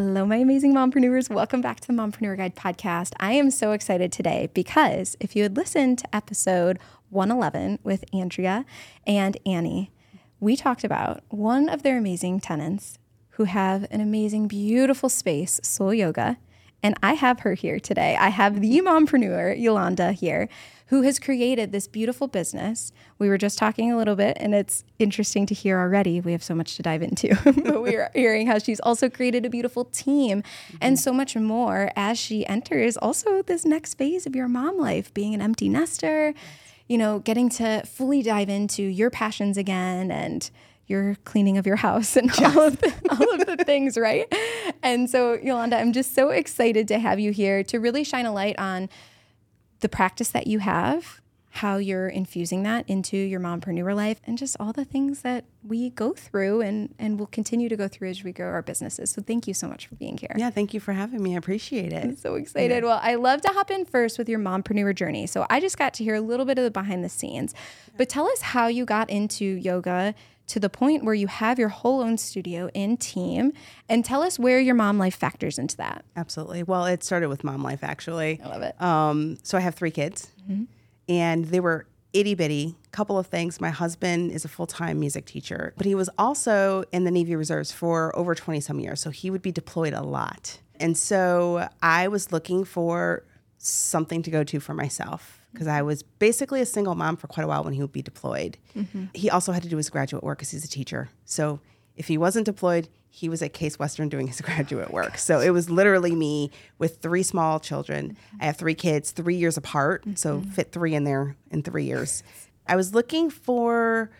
Hello, my amazing mompreneurs. Welcome back to the Mompreneur Guide podcast. I am so excited today because if you had listened to episode 111 with Andrea and Annie, we talked about one of their amazing tenants who have an amazing, beautiful space, Soul Yoga. And I have her here today. I have the mompreneur, Ylonda, here, who has created this beautiful business. We were just talking a little bit, and it's interesting to hear already. We have so much to dive into, but we are hearing how she's also created a beautiful team mm-hmm. and so much more as she enters also this next phase of your mom life, being an empty nester, you know, getting to fully dive into your passions again and your cleaning of your house and yes. all of the, all of the things, right? And so, Ylonda, I'm just so excited to have you here to really shine a light on the practice that you have, how you're infusing that into your mompreneur life, and just all the things that we go through and and will continue to go through as we grow our businesses. So thank you so much for being here. Yeah, thank you for having me. I appreciate it. I'm so excited. Yeah. Well, I love to hop in first with your mompreneur journey. So I just got to hear a little bit of the behind the scenes. But tell us how you got into yoga to the point where you have your whole own studio and team and tell us where your mom life factors into that. Absolutely. Well it started with mom life actually. I love it. Um, so i have three kids. Mm-hmm. and they were itty bitty couple of things. My husband is a full-time music teacher but he was also in the navy reserves for over 20 some years so he would be deployed a lot. And so i was looking for something to go to for myself because I was basically a single mom for quite a while when he would be deployed. Mm-hmm. He also had to do his graduate work because he's a teacher. So if he wasn't deployed, he was at Case Western doing his graduate work. So it was literally me with three small children. I have three kids, three years apart. Mm-hmm. So fit three in there in three years. I was looking for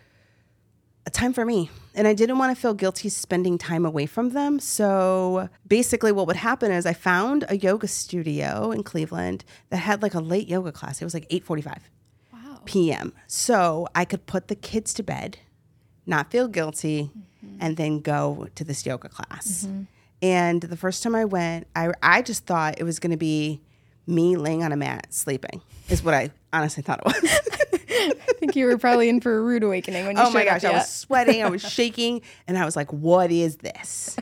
a time for me. And I didn't want to feel guilty spending time away from them. So basically, what would happen is I found a yoga studio in Cleveland that had like a late yoga class. It was like 8:45 wow. p.m. So I could put the kids to bed, not feel guilty, mm-hmm. and then go to this yoga class. Mm-hmm. And the first time I went, I I just thought it was going to be me laying on a mat sleeping. Is what I honestly thought it was. I think you were probably in for a rude awakening when you Oh my gosh, I was sweating, I was shaking, and I was like, what is this?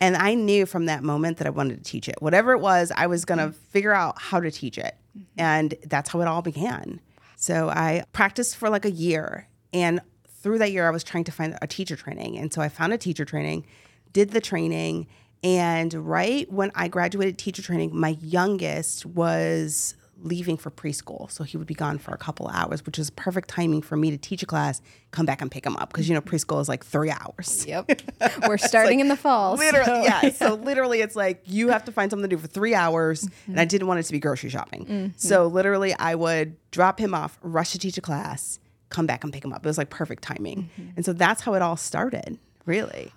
And I knew from that moment that I wanted to teach it. Whatever it was, I was going to mm-hmm. figure out how to teach it. Mm-hmm. And that's how it all began. So I practiced for like a year. And through that year, I was trying to find a teacher training. And so I found a teacher training, did the training. And right when I graduated teacher training, my youngest was leaving for preschool. So he would be gone for a couple hours, which is perfect timing for me to teach a class, come back and pick him up. Because, you know, preschool is like three hours. Yep. We're starting like, in the fall. Literally, so. yeah. So literally, it's like you have to find something to do for three hours. Mm-hmm. And I didn't want it to be grocery shopping. Mm-hmm. So literally, I would drop him off, rush to teach a class, come back and pick him up. It was like perfect timing. Mm-hmm. And so that's how it all started, really.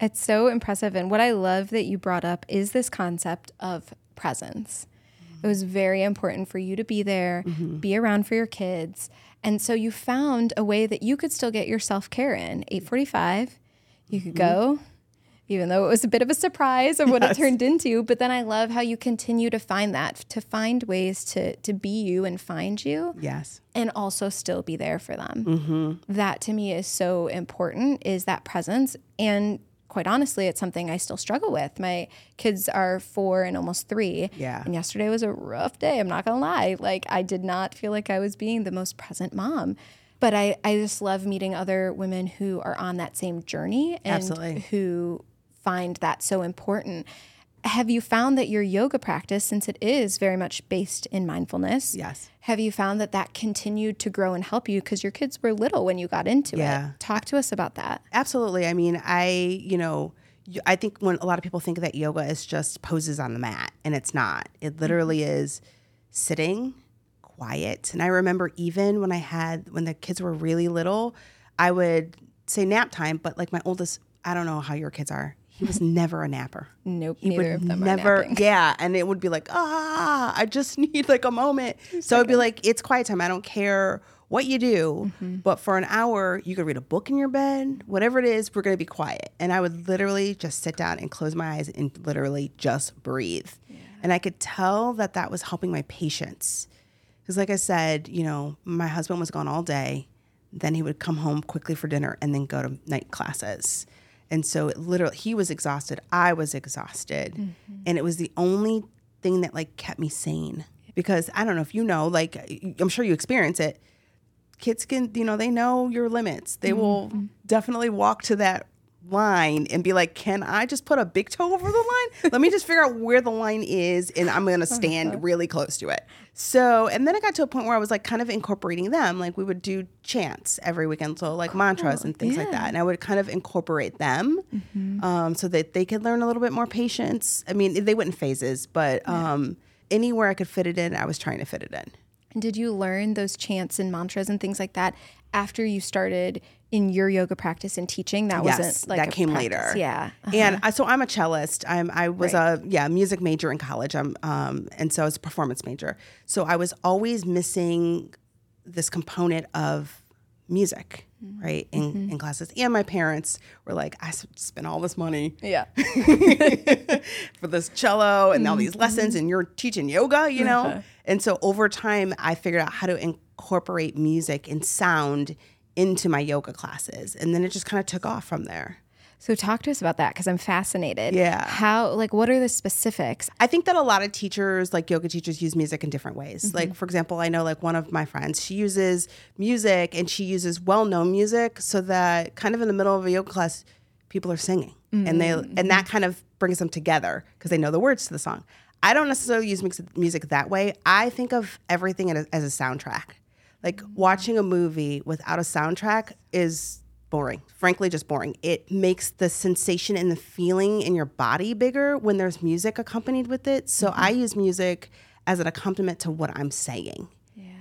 It's so impressive. And what I love that you brought up is this concept of presence. It was very important for you to be there, mm-hmm. be around for your kids. And so you found a way that you could still get your self-care in. 8:45, you could mm-hmm. go even though it was a bit of a surprise of what yes. it turned into, but then I love how you continue to find that to find ways to to be you and find you. Yes. And also still be there for them. Mm-hmm. That to me is so important is that presence and quite honestly, it's something I still struggle with. My kids are four and almost three. Yeah. And yesterday was a rough day. I'm not going to lie. Like, I did not feel like I was being the most present mom. But I, I just love meeting other women who are on that same journey and Absolutely. who find that so important have you found that your yoga practice since it is very much based in mindfulness yes. have you found that that continued to grow and help you? Because your kids were little when you got into yeah. it talk to us about that. Absolutely. I mean i you know i think when a lot of people think that yoga is just poses on the mat and it's not. It literally mm-hmm. is sitting quiet. And i remember even when i had when the kids were really little i would say nap time but like my oldest i don't know how your kids are he was never a napper. Nope, He neither would of them never, yeah. And it would be like, ah, I just need like a moment. So it'd be like, it's quiet time. I don't care what you do, Mm-hmm. but for an hour, you could read a book in your bed, whatever it is, we're going to be quiet. And I would literally just sit down and close my eyes and literally just breathe. And I could tell that that was helping my patience. Because, like I said, you know, my husband was gone all day. Then he would come home quickly for dinner and then go to night classes. And so it literally, he was exhausted. I was exhausted. Mm-hmm. And it was the only thing that like kept me sane. Because I don't know if you know, like, I'm sure you experience it. Kids can, you know, they know your limits. They mm-hmm. will mm-hmm. definitely walk to that line and be like, "Can I just put a big toe over the line? Let me just figure out where the line is, and I'm gonna stand really close to it." So, and then I got to a point where I was like, kind of incorporating them. Like we would do chants every weekend, so like mantras and things like that, and I would kind of incorporate them um, so that they could learn a little bit more patience. I mean, they went in phases, but um, anywhere I could fit it in, I was trying to fit it in. And did you learn those chants and mantras and things like that after you started in your yoga practice and teaching? That Yes, wasn't like that came practice. later. Yeah. And I, so I'm a cellist. I'm I was Right. a yeah music major in college. I'm um and so I was a performance major. So I was always missing this component of music, Mm-hmm. right in, in classes. And my parents were like, i spent all this money Yeah. for this cello and all these Mm-hmm. lessons, and you're teaching yoga, you know. Uh-huh. And so over time, I figured out how to incorporate music and sound into my yoga classes, and then it just kind of took off from there. So talk to us about that because I'm fascinated. Yeah. How like what are the specifics? I think that a lot of teachers, like yoga teachers, use music in different ways. Mm-hmm. Like, for example, I know like one of my friends, she uses music and she uses well known music so that kind of in the middle of a yoga class, people are singing and they mm-hmm. and that mm-hmm. kind of brings them together because they know the words to the song. I don't necessarily use mix- music that way. I think of everything as a soundtrack. Like watching a movie without a soundtrack is boring. Frankly, just boring. It makes the sensation and the feeling in your body bigger when there's music accompanied with it. So mm-hmm. I use music as an accompaniment to what I'm saying.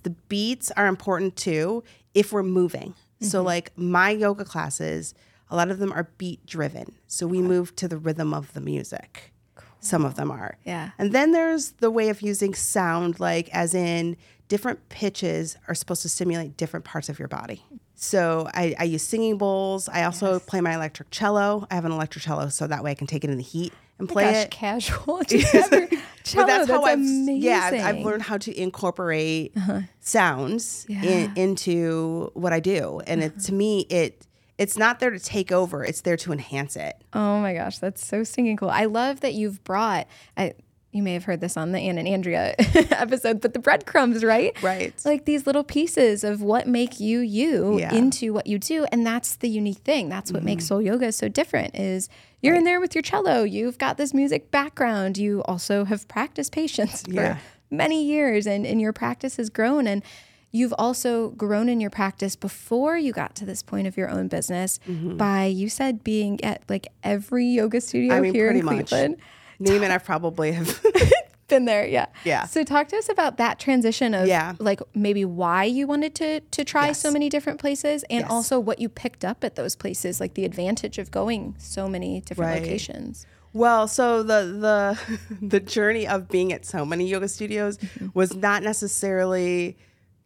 The beats are important too if we're moving. So, mm-hmm. like my yoga classes, a lot of them are beat driven. So we move to the rhythm of the music. Some of them are. Yeah. And then there's the way of using sound, like as in different pitches are supposed to stimulate different parts of your body. So I, I use singing bowls. I also play my electric cello. I have an electric cello, so that way I can take it in the heat and oh play Gosh, it. casual. Just cello. but that's, how I've amazing. yeah I've- learned how to incorporate uh-huh. sounds Yeah. in, into what I do, and it, to uh-huh. me it it's not there to take over; it's there to enhance it. Oh my gosh, that's so stinking cool. I love that you've brought. I, you may have heard this on the Ann and Andrea episode, but the breadcrumbs, right? Right. Like these little pieces of what make you you Yeah. Mm-hmm. into what you do, and that's the unique thing. That's what makes soul yoga so different. Is you're in there with your cello. You've got this music background. You also have practiced patience for Yeah. many years, and and your practice has grown and. You've also grown in your practice before you got to this point of your own business by you said being at like every yoga studio Mm-hmm. I mean, here in. Cleveland. Name it, I probably have. Been there, yeah. Yeah. So talk to us about that transition of Yeah. like maybe why you wanted to to try so many different places and Yes. also what you picked up at those places, like the advantage of going so many different Right. locations. Well, so the the the journey of being at so many yoga studios mm-hmm. was not necessarily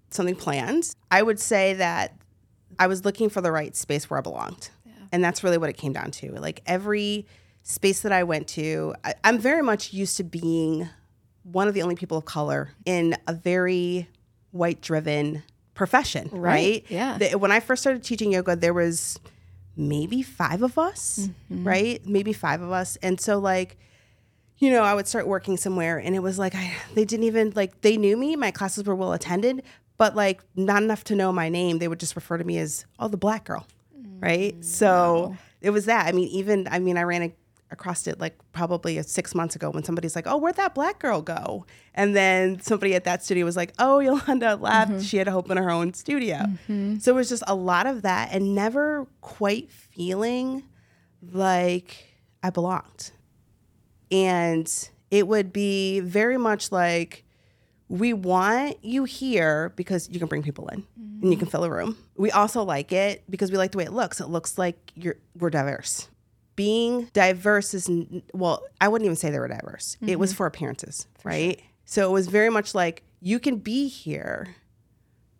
something planned. I would say that I was looking for the right space where I belonged, and that's really what it came down to. Like every space that I went to, I, I'm very much used to being one of the only people of color in a very white-driven profession, right? yeah. The- when I first started teaching yoga, there was maybe five of us, mm-hmm. right? Maybe five of us. And so like, you know, I would start working somewhere and it was like I they didn't even like they knew me, my classes were well attended, but like not enough to know my name. They would just refer to me as oh the black girl. Right? Mm, so it was that. I mean, even I mean I ran a, across it like probably six months ago when somebody's like, "Oh, where'd that black girl go?" And then somebody at that studio was like, "Oh, Ylonda left. Mm-hmm. She had to open her own studio." Mm-hmm. So it was just a lot of that, and never quite feeling like I belonged. And it would be very much like, we want you here because you can bring people in and you mm-hmm. can fill a room. We also like it because we like the way it looks. It looks like you're we're diverse. Being diverse is well, I wouldn't even say they were diverse. It Mm-hmm. was for appearances, right? So it was very much like you can be here,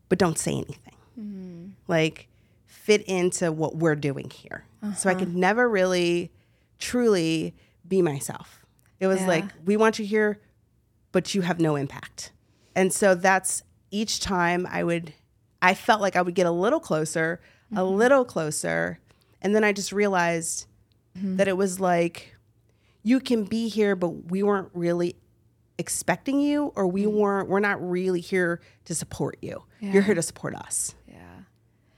but don't say anything. Mm-hmm. Like fit into what we're doing here. So Uh-huh. I could never really truly be myself. It was Yeah. like we want you here, but you have no impact. And so that's each time I would I felt like I would get a little closer, a Mm-hmm. little closer, and then I just realized Mm-hmm. that it was like you can be here but we weren't really expecting you or we weren't we're not really here to support you. You're here to support us. Yeah.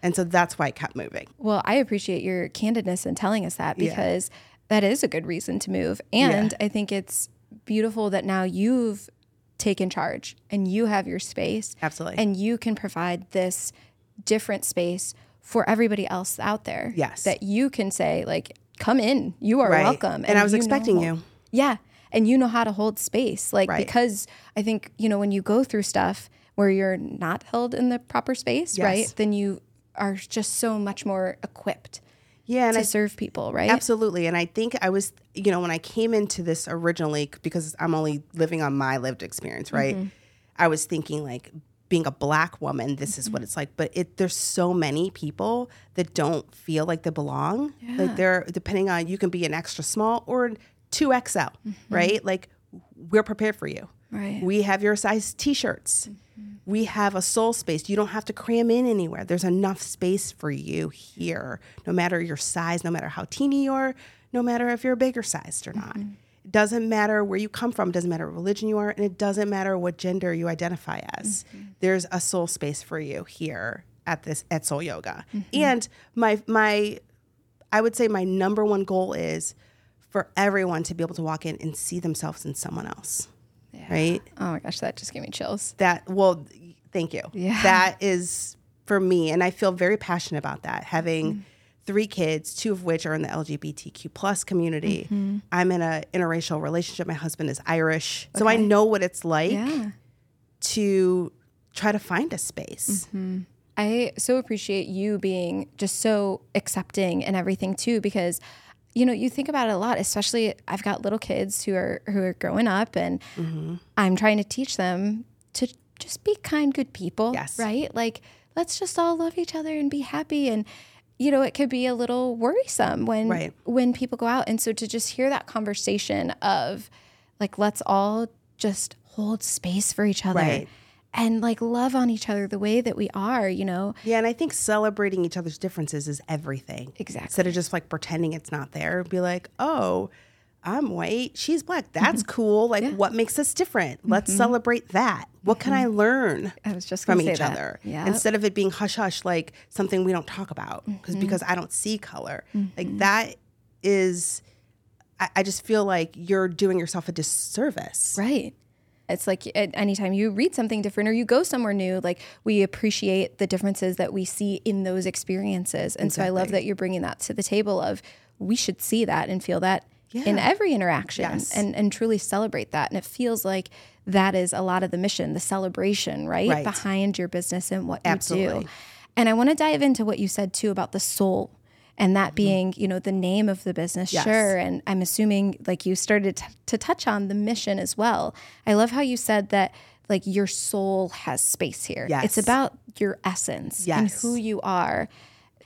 And so that's why I kept moving. Well, I appreciate your candidness in telling us that Yeah. because that is a good reason to move. And I think it's beautiful that now you've taken charge and you have your space. Absolutely. And you can provide this different space for everybody else out there. Yes. That you can say, like, come in, you are Right. welcome. And I was you expecting know- you. Yeah. And you know how to hold space. Like, Right. because I think, you know, when you go through stuff where you're not held in the proper space, Yes. right? Then you are just so much more equipped Yeah, and to I serve people, right? Absolutely. And I think I was, you know, when I came into this originally, because I'm only living on my lived experience, right? Mm-hmm. I was thinking like being a black woman, this is what Mm-hmm. it's like. But it there's so many people that don't feel like they belong. Like they're depending on you can be an extra small or two XL, right? Like we're prepared for you. Mm-hmm. Right. Mm-hmm. We have your size t-shirts. We have a soul space. You don't have to cram in anywhere. There's enough space for you here, no matter your size, no matter how teeny you are, no matter if you're bigger sized or not. It doesn't matter where you come from, doesn't matter what religion you are, and it doesn't matter what gender you identify as. There's a soul space for you here at this at Soul Yoga. And my my I would say my number one goal is for everyone to be able to walk in and see themselves in someone else. Right? Oh my gosh, that just gave me chills. that well thank you Yeah. that is for me and i feel very passionate about that having Mm-hmm. Three kids two of which are in the lgbtq plus community Mm-hmm. i'm in a interracial relationship my husband is irish so i know what it's like Yeah. to try to find a space Mm-hmm. I so appreciate you being just so accepting and everything too, because you know you think about it a lot. Especially, I've got little kids who are who are growing up, and Mm-hmm. I'm trying to teach them to just be kind, good people. Yes. right. Like let's just all love each other and be happy. And you know, it could be a little worrisome when Right. when people go out, and so to just hear that conversation of like let's all just hold space for each other. Right. And like love on each other the way that we are, you know, yeah and i think celebrating each other's differences is everything Exactly. instead of just like pretending it's not there be like oh i'm white she's black. Mm-hmm. That's cool. Like what makes us different? Let's mm-hmm. celebrate that. What can i mm-hmm. learn I was just from each that. other? Yeah. instead of it being hush hush like something we don't talk about because because I don't see color. Like that is I, I just feel like you're doing yourself a disservice. Right. It's like at anytime you read something different or you go somewhere new, like we appreciate the differences that we see in those experiences. And so I love that you're bringing that to the table of we should see that and feel that in every interaction Yes. and, and truly celebrate that. And it feels like that is a lot of the mission, the celebration, right? Right. Behind your business and what you do. And I want to dive into what you said too about the soul and that being, you know, the name of the business. Mm-hmm. Yes. Sure. And I'm assuming like you started t- to touch on the mission as well. I love how you said that like your soul has space here. Yes. It's about your essence and who you are.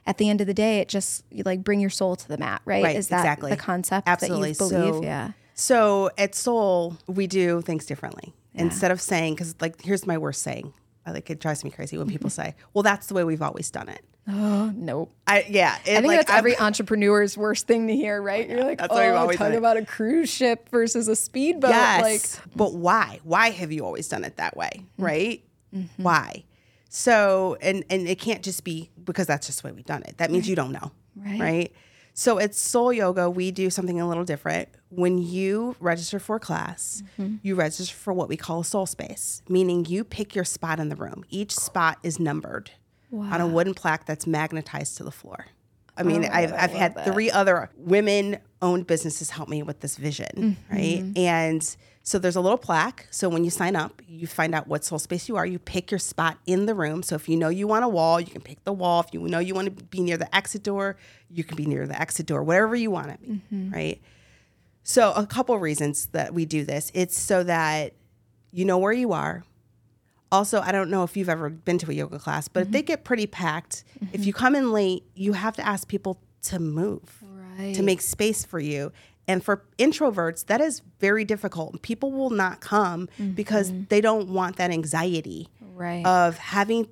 At the end of the day, it just you like bring your soul to the mat, right? Right, Is that exactly. the concept Absolutely. that you believe? So- yeah. So at Soul, we do things differently. Instead of saying, because like here's my worst saying, like it drives me crazy when people say, "Well, that's the way we've always done it." Oh, nope. I yeah, it, I think like, that's I'm- every entrepreneur's worst thing to hear, right? You're like, That's oh, what we've always talk about a cruise ship versus a speedboat. Yes. Like, but why? Why have you always done it that way? Mm-hmm. Right? Why? So, and and it can't just be because that's just the way we've done it. That means you don't know. Right. Right. So at Soul Yoga, we do something a little different. When you register for a class, Mm-hmm. you register for what we call a soul space, meaning you pick your spot in the room. Each spot is numbered on a wooden plaque that's magnetized to the floor. I mean, Oh, I've, I've had three other women owned businesses help me with this vision, Mm-hmm. right? And So there's a little plaque. So when you sign up, you find out what soul space you are. You pick your spot in the room. So if you know you want a wall, you can pick the wall. If you know you want to be near the exit door, you can be near the exit door, whatever you want to be, mm-hmm. right? So a couple reasons that we do this. It's so that you know where you are. Also, I don't know if you've ever been to a yoga class, but if they mm-hmm. get pretty packed, if mm-hmm. you come in late, you have to ask people to move Right. to make space for you. And for introverts, that is very difficult. People will not come because mm-hmm. they don't want that anxiety Right. of having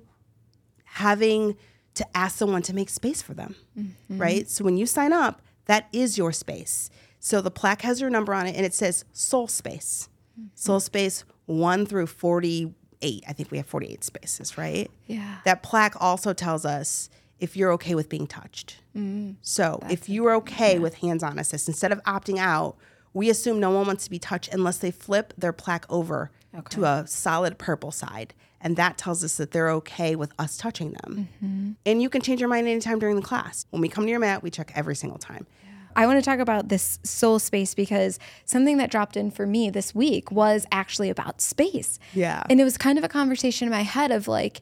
having to ask someone to make space for them. Mm-hmm. Right? So when you sign up, that is your space. So the plaque has your number on it and it says soul space. Mm-hmm. Soul space 1 through 48. I think we have 48 spaces, right? yeah. That plaque also tells us if you're okay with being touched. Mm-hmm. So if you are okay with hands-on assist, instead of opting out, we assume no one wants to be touched unless they flip their plaque over to a solid purple side. And that tells us that they're okay with us touching them. Mm-hmm. And you can change your mind anytime during the class. When we come to your mat, we check every single time. I want to talk about this soul space because something that dropped in for me this week was actually about space. Yeah. And it was kind of a conversation in my head of like,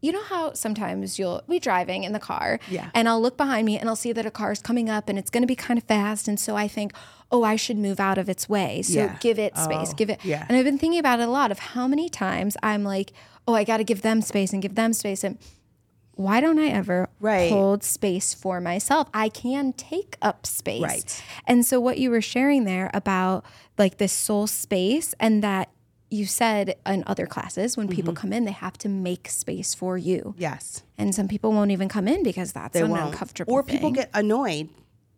you know how sometimes you'll be driving in the car Yeah. and I'll look behind me and I'll see that a car is coming up and it's going to be kind of fast. And so I think, oh, I should move out of its way. So Yeah. give it space, Oh, give it. yeah. And I've been thinking about it a lot of how many times I'm like, oh, I got to give them space and give them space. And why don't I ever Right. hold space for myself? I can take up space. Right. And so what you were sharing there about like this soul space and that you said in other classes when people Mm-hmm. come in they have to make space for you. Yes. And some people won't even come in because that's They an won't. uncomfortable Or people thing, get annoyed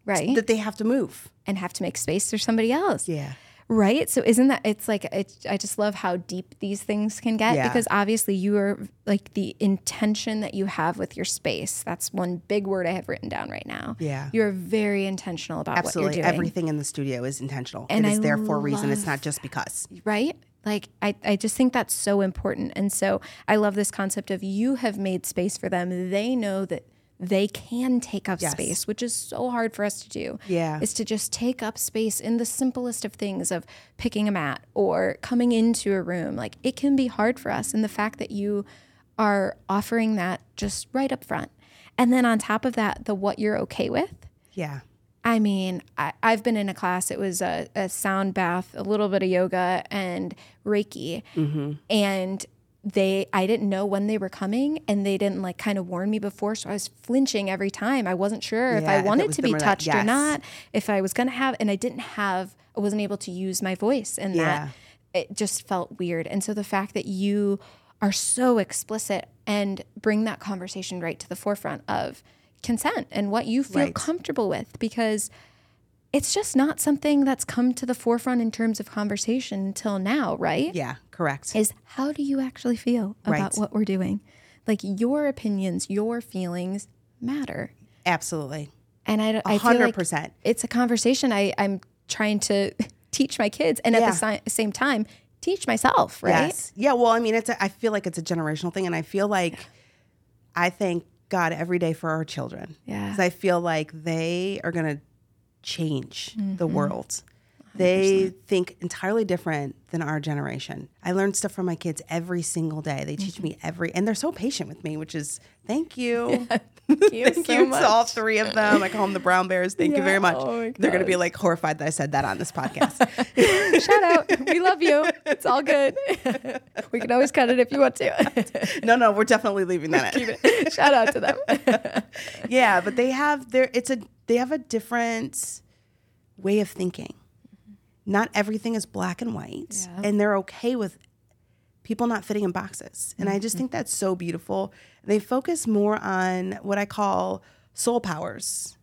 right that they have to move. and have to make space for somebody else. Yeah. Right. So isn't that it's like it, I just love how deep these things can get Yeah. because obviously you are like the intention that you have with your space. That's one big word I have written down right now. Yeah. You're very intentional about what Absolutely. you're doing. Everything in the studio is intentional. And it is I there for a reason. It's not just because. right? Like I, I just think that's so important. And so I love this concept of you have made space for them. They know that they can take up Yes. space, which is so hard for us to do. Yeah. Is to just take up space in the simplest of things of picking a mat or coming into a room. Like it can be hard for us. And the fact that you are offering that just right up front. And then on top of that, the what you're okay with. Yeah. I mean, I, I've been in a class. It was a, a sound bath, a little bit of yoga, and Reiki. Mm-hmm. And they, I didn't know when they were coming, and they didn't like kind of warn me before. So I was flinching every time. I wasn't sure if Yeah, I if it wanted was to be touched or not, if I was going to have, and I didn't have, I wasn't able to use my voice, and Yeah. that it just felt weird. And so the fact that you are so explicit and bring that conversation right to the forefront of consent and what you feel Right. comfortable with because it's just not something that's come to the forefront in terms of conversation until now, right? Yeah. Correct. Is how do you actually feel about Right. what we're doing? Like your opinions, your feelings matter. Absolutely. And I, feel like hundred percent. it's a conversation I, I'm trying to teach my kids and at the si- same time teach myself, right? Yes. Yeah. Well, I mean, it's. A, I feel like it's a generational thing, and I feel like I thank God every day for our children. Yeah. Because I feel like they are going to change the Mm-hmm. world. They think entirely different than our generation. I learn stuff from my kids every single day. They teach Mm-hmm. me every, and they're so patient with me, which is thank you. Thank you Thank so you much. to all three of them. I call them the brown bears. Thank you very much. Oh They're going to be like horrified that I said that on this podcast. Shout out. We love you. It's all good. we can always cut it if you want to. no, no, we're definitely leaving that in. Shout out to them. yeah, but they have their it's a they have a different way of thinking. Not everything is black and white, Yeah. and they're okay with people not fitting in boxes. And I just mm-hmm. think that's so beautiful. They focus more on what I call soul powers.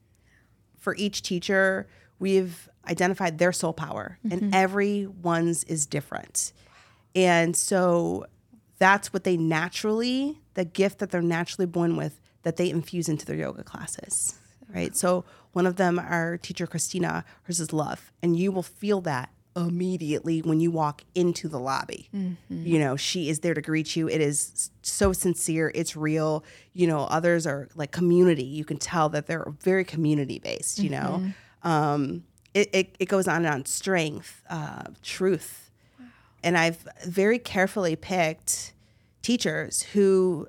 For each teacher, we've identified their soul power, and mm-hmm. everyone's is different. And so that's what they naturally, the gift that they're naturally born with, that they infuse into their yoga classes. Right. So one of them, our teacher Christina, hers is love. And you will feel that immediately when you walk into the lobby. You know, she is there to greet you. It is so sincere, it's real. You know, others are like community. You can tell that they're very community based, you know. Um, it, it, it goes on and on strength, uh, truth. And I've very carefully picked teachers who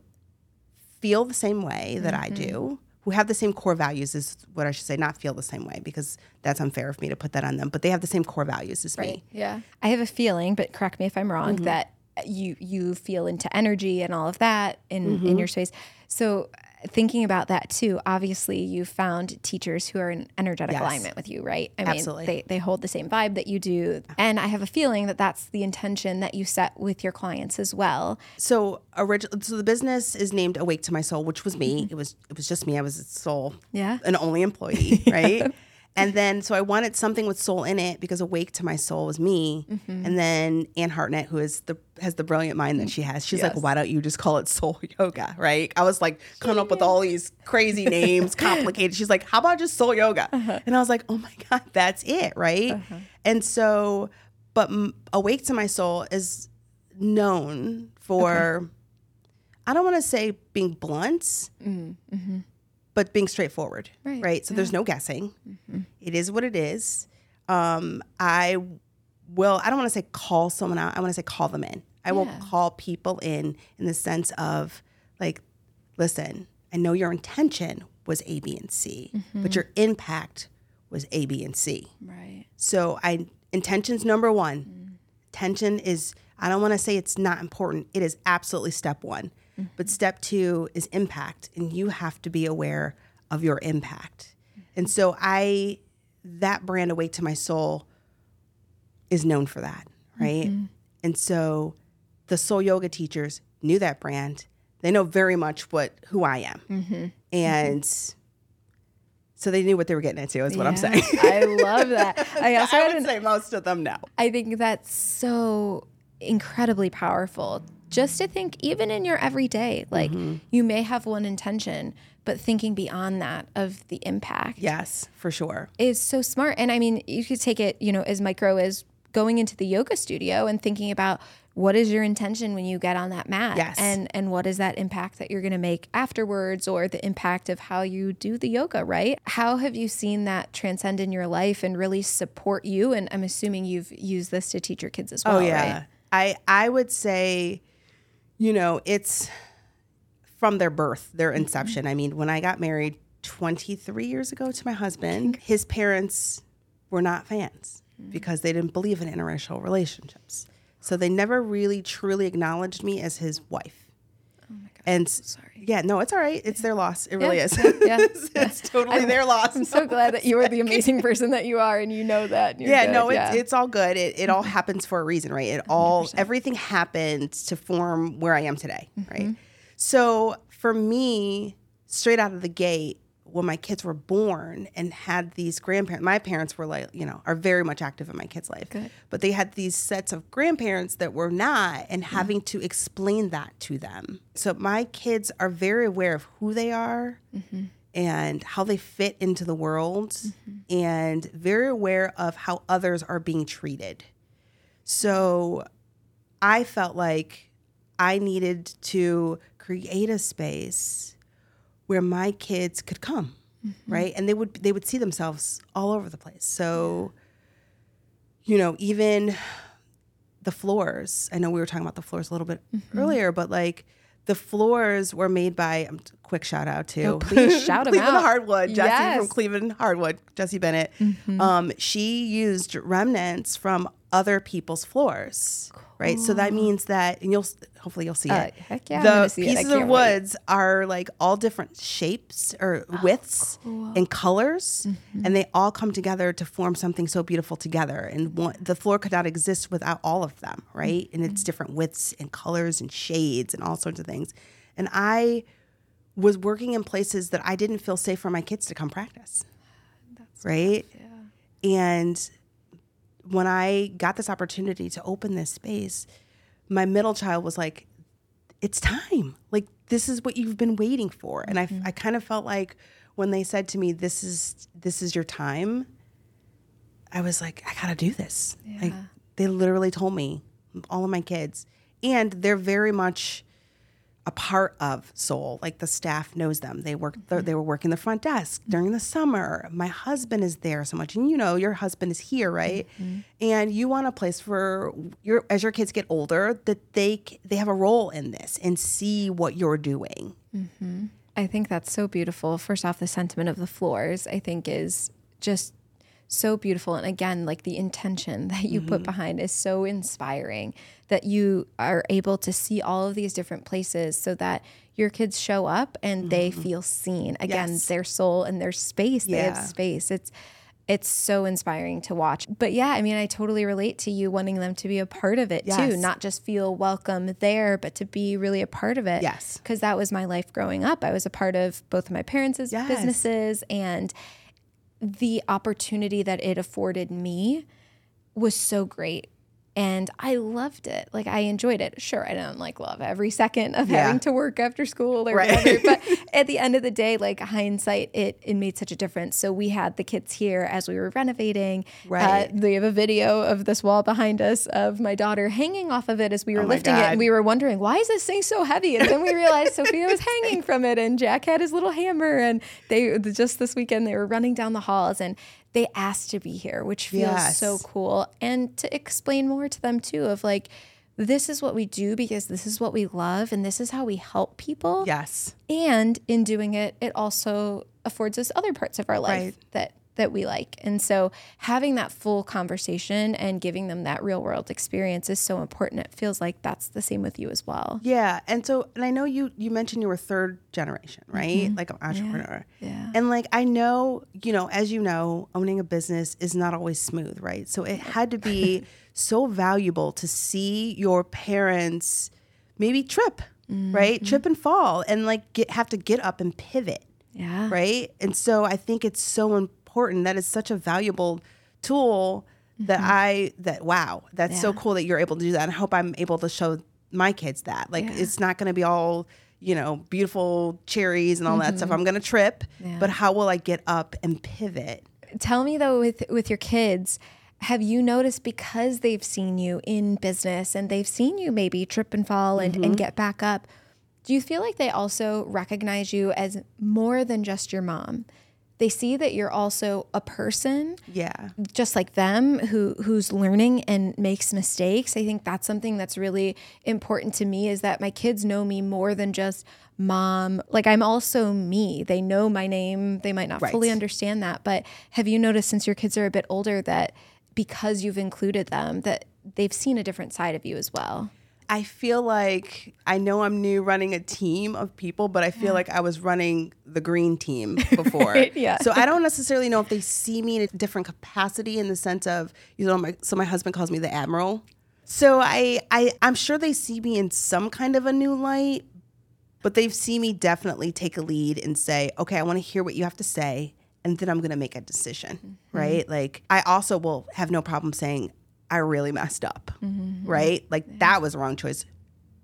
feel the same way that I do, who have the same core values is what I should say, not feel the same way because that's unfair of me to put that on them, but they have the same core values as me. Yeah. I have a feeling, but correct me if I'm wrong, Mm-hmm. that you you feel into energy and all of that in Mm-hmm. in your space. So thinking about that too, obviously you found teachers who are in energetic Yes. alignment with you, right? I Absolutely. mean, they, they hold the same vibe that you do. And I have a feeling that that's the intention that you set with your clients as well. So original, so the business is named Awake to My Soul, which was me. Mm-hmm. It was it was just me. I was its soul. Yeah. an only employee, right? And then so I wanted something with soul in it because Awake to My Soul was me. Mm-hmm. And then Anne Hartnett, who is the has the brilliant mind that she has, she's Yes. like, why don't you just call it Soul Yoga, right? I was like coming up with all these crazy names, complicated. She's like, how about just Soul Yoga? Uh-huh. And I was like, oh my god, that's it, right? Uh-huh. And so, but mm, Awake to My Soul is known for I don't want to say being blunt, mm, mm-hmm. But being straightforward, Right, right? So there's no guessing. Mm-hmm. It is what it is. Um, I will. I don't want to say call someone out. I want to say call them in. I will Yeah. call people in in the sense of like, listen, I know your intention was A, B, and C, but mm-hmm. your impact was A, B, and C. Right. So I intention's number one. Mm. Intention is I don't want to say it's not important. It is absolutely step one. Mm-hmm. But step two is impact, and you have to be aware of your impact. And so I that brand awake to my soul is known for that, right? Mm-hmm. And so the soul yoga teachers knew that brand. They know very much what who I am. Mm-hmm. And so they knew what they were getting into is what I'm saying. I love that. I also I would an say most of them know. I think that's so incredibly powerful. Just to think, even in your everyday, like Mm-hmm. you may have one intention, but thinking beyond that of the impact Yes, for sure. is so smart. And I mean, you could take it, you know, as micro as going into the yoga studio and thinking about what is your intention when you get on that mat Yes. and and what is that impact that you're going to make afterwards or the impact of how you do the yoga right how have you seen that transcend in your life and really support you and i'm assuming you've used this to teach your kids as well Oh yeah. right I I would say, you know, it's from their birth, their inception. I mean, when I got married 23 years ago to my husband, his parents were not fans because they didn't believe in interracial relationships. So they never really truly acknowledged me as his wife. And sorry yeah, no, it's all right. It's their loss. It really Yeah, is. yeah, it's, it's totally their loss. i'm so glad that you are the amazing person that you are and you know that yeah, good. no, it's, Yeah. it's all good. It, it all happens for a reason, right? It all, everything happened to form where I am today, Mm-hmm. right? So for me, straight out of the gate, when my kids were born and had these grandparents, my parents were like, you know, are very much active in my kids' life, Good. but they had these sets of grandparents that were not, and Mm-hmm. having to explain that to them. So my kids are very aware of who they are Mm-hmm. and how they fit into the world and very aware of how others are being treated. So I felt like I needed to create a space where my kids could come, right? And they would they would see themselves all over the place. So you know, even the floors. I know we were talking about the floors a little bit earlier, but like the floors were made by um, quick shout out to Oh, please shout Cleveland out. Hardwood, Jesse Yes. from Cleveland Hardwood, Jesse Bennett. Um, she used remnants from other people's floors, right? So that means that, and you'll hopefully you'll see Uh, it. heck yeah, the see it. Pieces of can't wait. woods are like all different shapes or widths and colors, Mm-hmm. and they all come together to form something so beautiful together. And one, the floor could not exist without all of them, right? And Mm-hmm. it's different widths and colors and shades and all sorts of things. And I was working in places that I didn't feel safe for my kids to come practice, right? Yeah, And when I got this opportunity to open this space, my middle child was like, it's time. Like, this is what you've been waiting for. And I, mm-hmm. I kind of felt like when they said to me, this is, this is your time, I was like, I gotta do this. Like, they literally told me, all of my kids, and they're very much a part of Soul. Like the staff knows them. They work. Mm-hmm. They were working the front desk during the summer. My husband is there so much, and you know your husband is here, right? Mm-hmm. And you want a place for your as your kids get older that they they have a role in this and see what you're doing. Mm-hmm. I think that's so beautiful. First off, the sentiment of the floors, I think, is just so beautiful. And again, like the intention that you put behind is so inspiring that you are able to see all of these different places so that your kids show up and they mm-hmm. feel seen. Again, Yes. their soul and their space, they have space. It's it's so inspiring to watch. But yeah, I mean, I totally relate to you wanting them to be a part of it too, not just feel welcome there, but to be really a part of it Yes. because that was my life growing up. I was a part of both of my parents' Yes. businesses, and the opportunity that it afforded me was so great. And I loved it. Like I enjoyed it. Sure, I don't like love every second of Yeah. having to work after school or Right. whatever. But at the end of the day, like hindsight, it it made such a difference. So we had the kids here as we were renovating. Right. Uh, we have a video of this wall behind us of my daughter hanging off of it as we were Oh lifting it, and we were wondering why is this thing so heavy? And then we realized Sophia was hanging from it, and Jack had his little hammer, and they just this weekend they were running down the halls and. They asked to be here, which feels Yes. so cool. And to explain more to them too of like, this is what we do because this is what we love and this is how we help people. Yes. And in doing it, it also affords us other parts of our life Right. that that we like. And so having that full conversation and giving them that real world experience is so important. It feels like that's the same with you as well. Yeah, and so and I know you you mentioned you were third generation, right? Mm-hmm. Like an entrepreneur. Yeah. And like I know, you know, as you know, owning a business is not always smooth, right? So it had to be so valuable to see your parents maybe trip, right? Mm-hmm. Trip and fall and like get have to get up and pivot, Yeah. right? And so I think it's so important that is such a valuable tool that I that wow, that's so Mm-hmm. Cool that you're able to do that. And I hope I'm able to show my kids that. Like Yeah. it's not going to be all, you know, beautiful cherries and all that stuff. I'm going to trip, Mm-hmm. Yeah. but how will I get up and pivot? tell me though with with your kids have you noticed because they've seen you in business and they've seen you maybe trip and fall and, and get back up do you feel like they also recognize you as more than just your mom they see that you're also a person Yeah. just like them who who's learning and makes mistakes. I think that's something that's really important to me is that my kids know me more than just mom. Like i'm also me. They know my name. They might not Right. fully understand that but have you noticed since your kids are a bit older that because you've included them that they've seen a different side of you as well I feel like I know I'm new running a team of people, but I feel like I was running the green team before. Right, yeah. So I don't necessarily know if they see me in a different capacity in the sense of, you know, my so my husband calls me the admiral. So I I I'm sure they see me in some kind of a new light, but they've seen me definitely take a lead and say, "Okay, I want to hear what you have to say." And then I'm going to make a decision, Mm-hmm. right? Like, I also will have no problem saying, I really messed up, Mm-hmm. right? Like that was a wrong choice.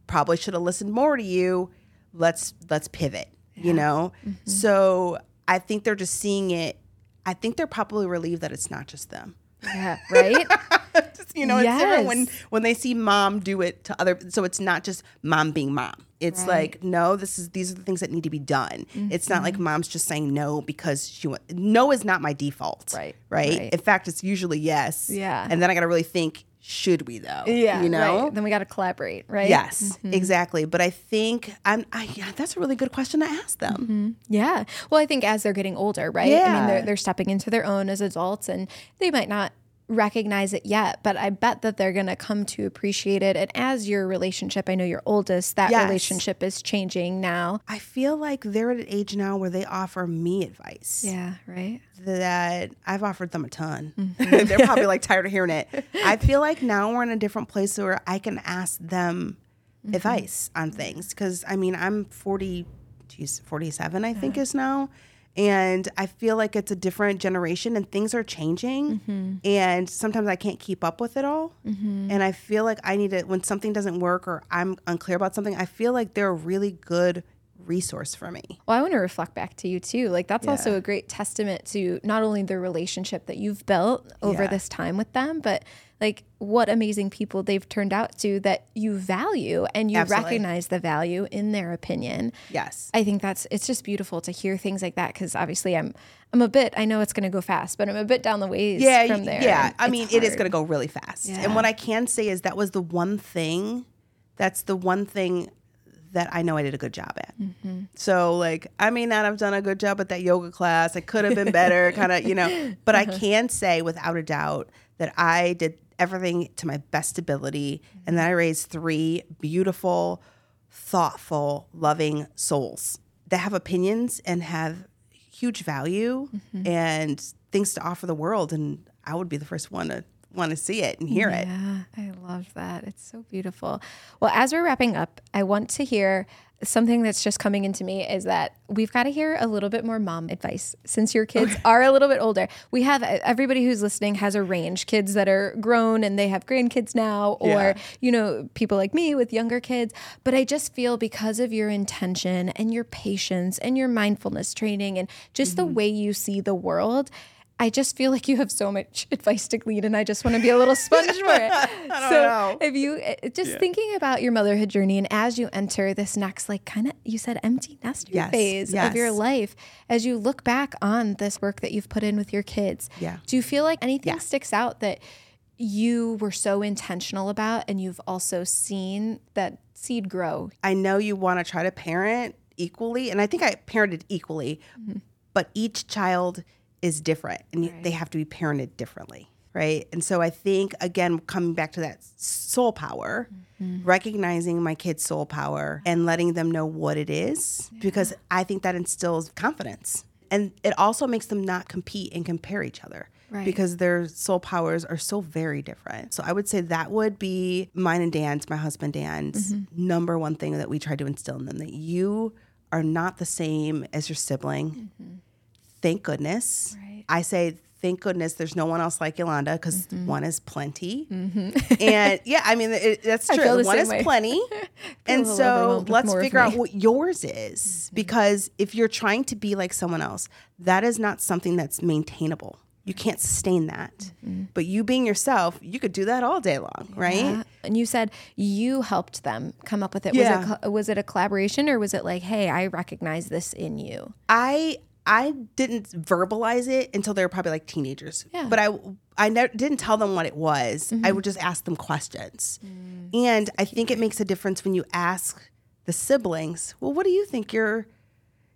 Probably should have listened more to you. Let's let's pivot, you know? Mm-hmm. So I think they're just seeing it. I think they're probably relieved that it's not just them. yeah right you know, it's different when when they see mom do it to other so it's not just mom being mom. It's Right. like, no, this is these are the things that need to be done. It's not Mm-hmm. like mom's just saying no because she wa- no is not my default. Right, Right. right. In fact, it's usually yes. Yeah. And then I gotta really think, should we though? yeah You know? right. then we got to collaborate right Yes, exactly. But I think I'm. I, yeah, that's a really good question to ask them. Yeah. Well, I think as they're getting older, right? Yeah. I mean, they're, they're stepping into their own as adults and they might not recognize it yet, but I bet that they're going to come to appreciate it. And as your relationship, I know your oldest, that Yes. relationship is changing now. I feel like they're at an age now where they offer me advice. Yeah. Right. that I've offered them a ton. Mm-hmm. They're probably like tired of hearing it. I feel like now we're in a different place where I can ask them Mm-hmm. advice on things. Cause I mean, I'm 40, geez, 47, I think is now. And I feel like it's a different generation and things are changing. Mm-hmm. And sometimes I can't keep up with it all. And I feel like I need to, when something doesn't work or I'm unclear about something, I feel like they're really good resource for me. Well, I want to reflect back to you too. Like that's also a great testament to not only the relationship that you've built over Yeah. this time with them, but like what amazing people they've turned out to that you value and you Absolutely. recognize the value in their opinion. Yes. I think that's it's just beautiful to hear things like that because obviously I'm I'm a bit I know it's going to go fast, but I'm a bit down the ways yeah, from there. Yeah, I mean, it is going to go really fast. Yeah. And what I can say is that was the one thing. That's the one thing that I know I did a good job at. Mm-hmm. So, like, I may not have done a good job at that yoga class. I could have been better, kind of, you know. But I Uh-huh. can say without a doubt that I did everything to my best ability, and that I raised three beautiful, thoughtful, loving souls that have opinions and have huge value Mm-hmm. and things to offer the world. And I would be the first one to want to see it and hear it. Yeah, I love that. It's so beautiful. Well, as we're wrapping up, I want to hear something that's just coming into me is that we've got to hear a little bit more mom advice since your kids are a little bit older. We have everybody who's listening has a range kids that are grown and they have grandkids now, or, Yeah. you know, people like me with younger kids. But I just feel because of your intention and your patience and your mindfulness training and just the mm-hmm. way you see the world. I just feel like you have so much advice to glean, and I just want to be a little sponge for it. so, know. if you uh, just thinking about your motherhood journey, and as you enter this next, like kind of, you said, empty nester Yes, phase of your life, as you look back on this work that you've put in with your kids, Yeah. do you feel like anything Yeah. sticks out that you were so intentional about, and you've also seen that seed grow? I know you want to try to parent equally, and I think I parented equally, but each child is different and you- they have to be parented differently. Right. And so I think, again, coming back to that soul power, mm-hmm. recognizing my kid's soul power and letting them know what it is, because I think that instills confidence. And it also makes them not compete and compare each other Right. because their soul powers are so very different. So I would say that would be mine and Dan's, my husband Dan's mm-hmm. number one thing that we try to instill in them that you are not the same as your sibling. Mm-hmm. Thank goodness. Right. I say thank goodness there's no one else like Ylonda because mm-hmm. one is plenty. Mm-hmm. and yeah, I mean it, that's true. One is way. plenty. and so let's figure out what yours is mm-hmm. because if you're trying to be like someone else, that is not something that's maintainable. You can't sustain that. But you being yourself, you could do that all day long, right? And you said you helped them come up with it. Yeah. Was it was it a collaboration or was it like, hey, I recognize this in you? I I didn't verbalize it until they were probably like teenagers. Yeah. Mm-hmm. But I I never didn't tell them what it was. I would just ask them questions. Mm. And I think it makes a difference when you ask the siblings, "Well, what do you think your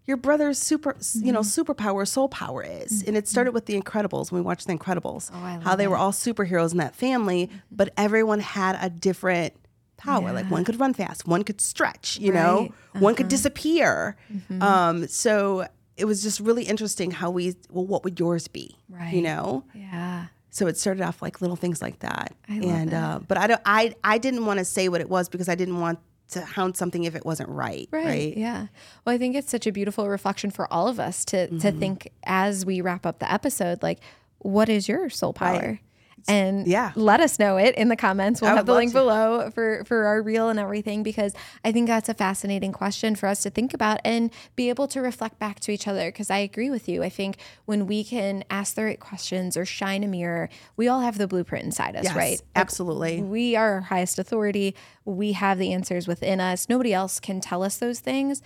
your brother's super, you know, Mm-hmm. superpower, soul power is?" And it started with the Incredibles when we watched the Incredibles. Oh, I how they were it. Mm-hmm. all superheroes in that family, but everyone had a different power. Like one could run fast, one could stretch, you know, Uh-huh. one could disappear. Mm-hmm. Um, so it was just really interesting how we, well, what would yours be? Right. You know? Yeah. So it started off like little things like that. I love and, uh, but I don't, I, I didn't want to say what it was because I didn't want to hound something if it wasn't right. Right. Right. Yeah. Well, I think it's such a beautiful reflection for all of us to to Mm-hmm. think as we wrap up the episode, like, what is your soul power? And yeah. let us know it in the comments. We'll have the link to. below for for our reel and everything because I think that's a fascinating question for us to think about and be able to reflect back to each other. Because I agree with you. I think when we can ask the right questions or shine a mirror, we all have the blueprint inside us, Yes, right? Absolutely. we are our highest authority. We have the answers within us. Nobody else can tell us those things.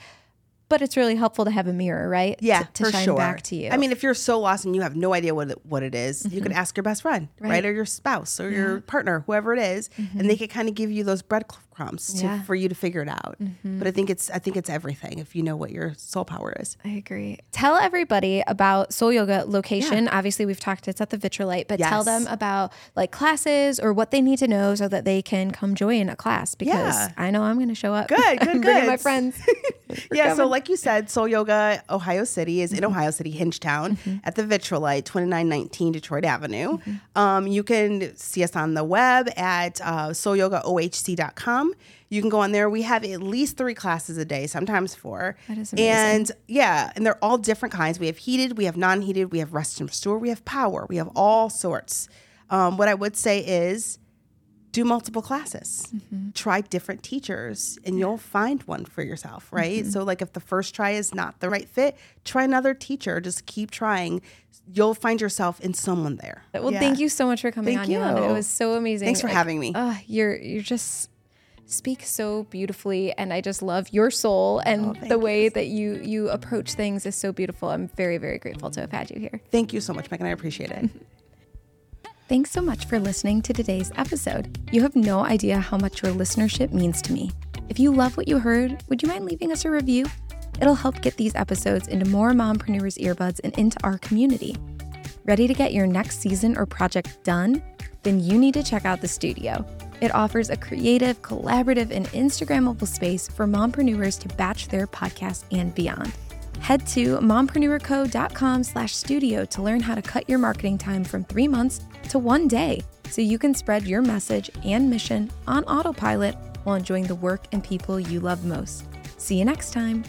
But it's really helpful to have a mirror, right? Yeah, to, to for shine sure. back to you. I mean, if you're so lost and you have no idea what it, what it is, you could ask your best friend, right, Mm-hmm. Right. Mm-hmm. or your spouse or your partner, whoever it is, and they could kind of give you those breadcrumbs to, Yeah. Mm-hmm. for you to figure it out. But I think it's I think it's everything if you know what your soul power is. I agree. Tell everybody about Soul Yoga location. Obviously, we've talked. It's at the Vitrolite, but tell them about like classes or what they need to know so that they can come join a class. Because Yeah. I know I'm going to show up. Good, good, I'm my friends. yeah, so like you said, Soul Yoga Ohio City is in Ohio City, Hingetown, at the Vitrolite, 2919 Detroit Avenue. Um, you can see us on the web at uh, soulyogaohc.com. You can go on there. We have at least three classes a day, sometimes four. That is amazing. And yeah, and they're all different kinds. We have heated, we have non heated, we have rest and restore, we have power, we have all sorts. Um, what I would say is do multiple classes. Try different teachers and you'll find one for yourself, right? So like if the first try is not the right fit, try another teacher. Just keep trying. You'll find yourself in someone there. Well, Yeah. thank you so much for coming Thank on, Ylonda. It was so amazing. Thanks for Like, having me. Uh, you're you're just speak so beautifully, and I just love your soul and Oh, the way that you you approach things is so beautiful. I'm very very grateful to have had you here. Thank you so much, Megan. I appreciate it. Thanks so much for listening to today's episode. You have no idea how much your listenership means to me. If you love what you heard, would you mind leaving us a review? It'll help get these episodes into more mompreneurs' earbuds and into our community. Ready to get your next season or project done? Then you need to check out the studio. It offers a creative, collaborative, and Instagrammable space for mompreneurs to batch their podcast and beyond. Head to mompreneurco.com slash studio to learn how to cut your marketing time from three months to one day so you can spread your message and mission on autopilot while enjoying the work and people you love most. See you next time.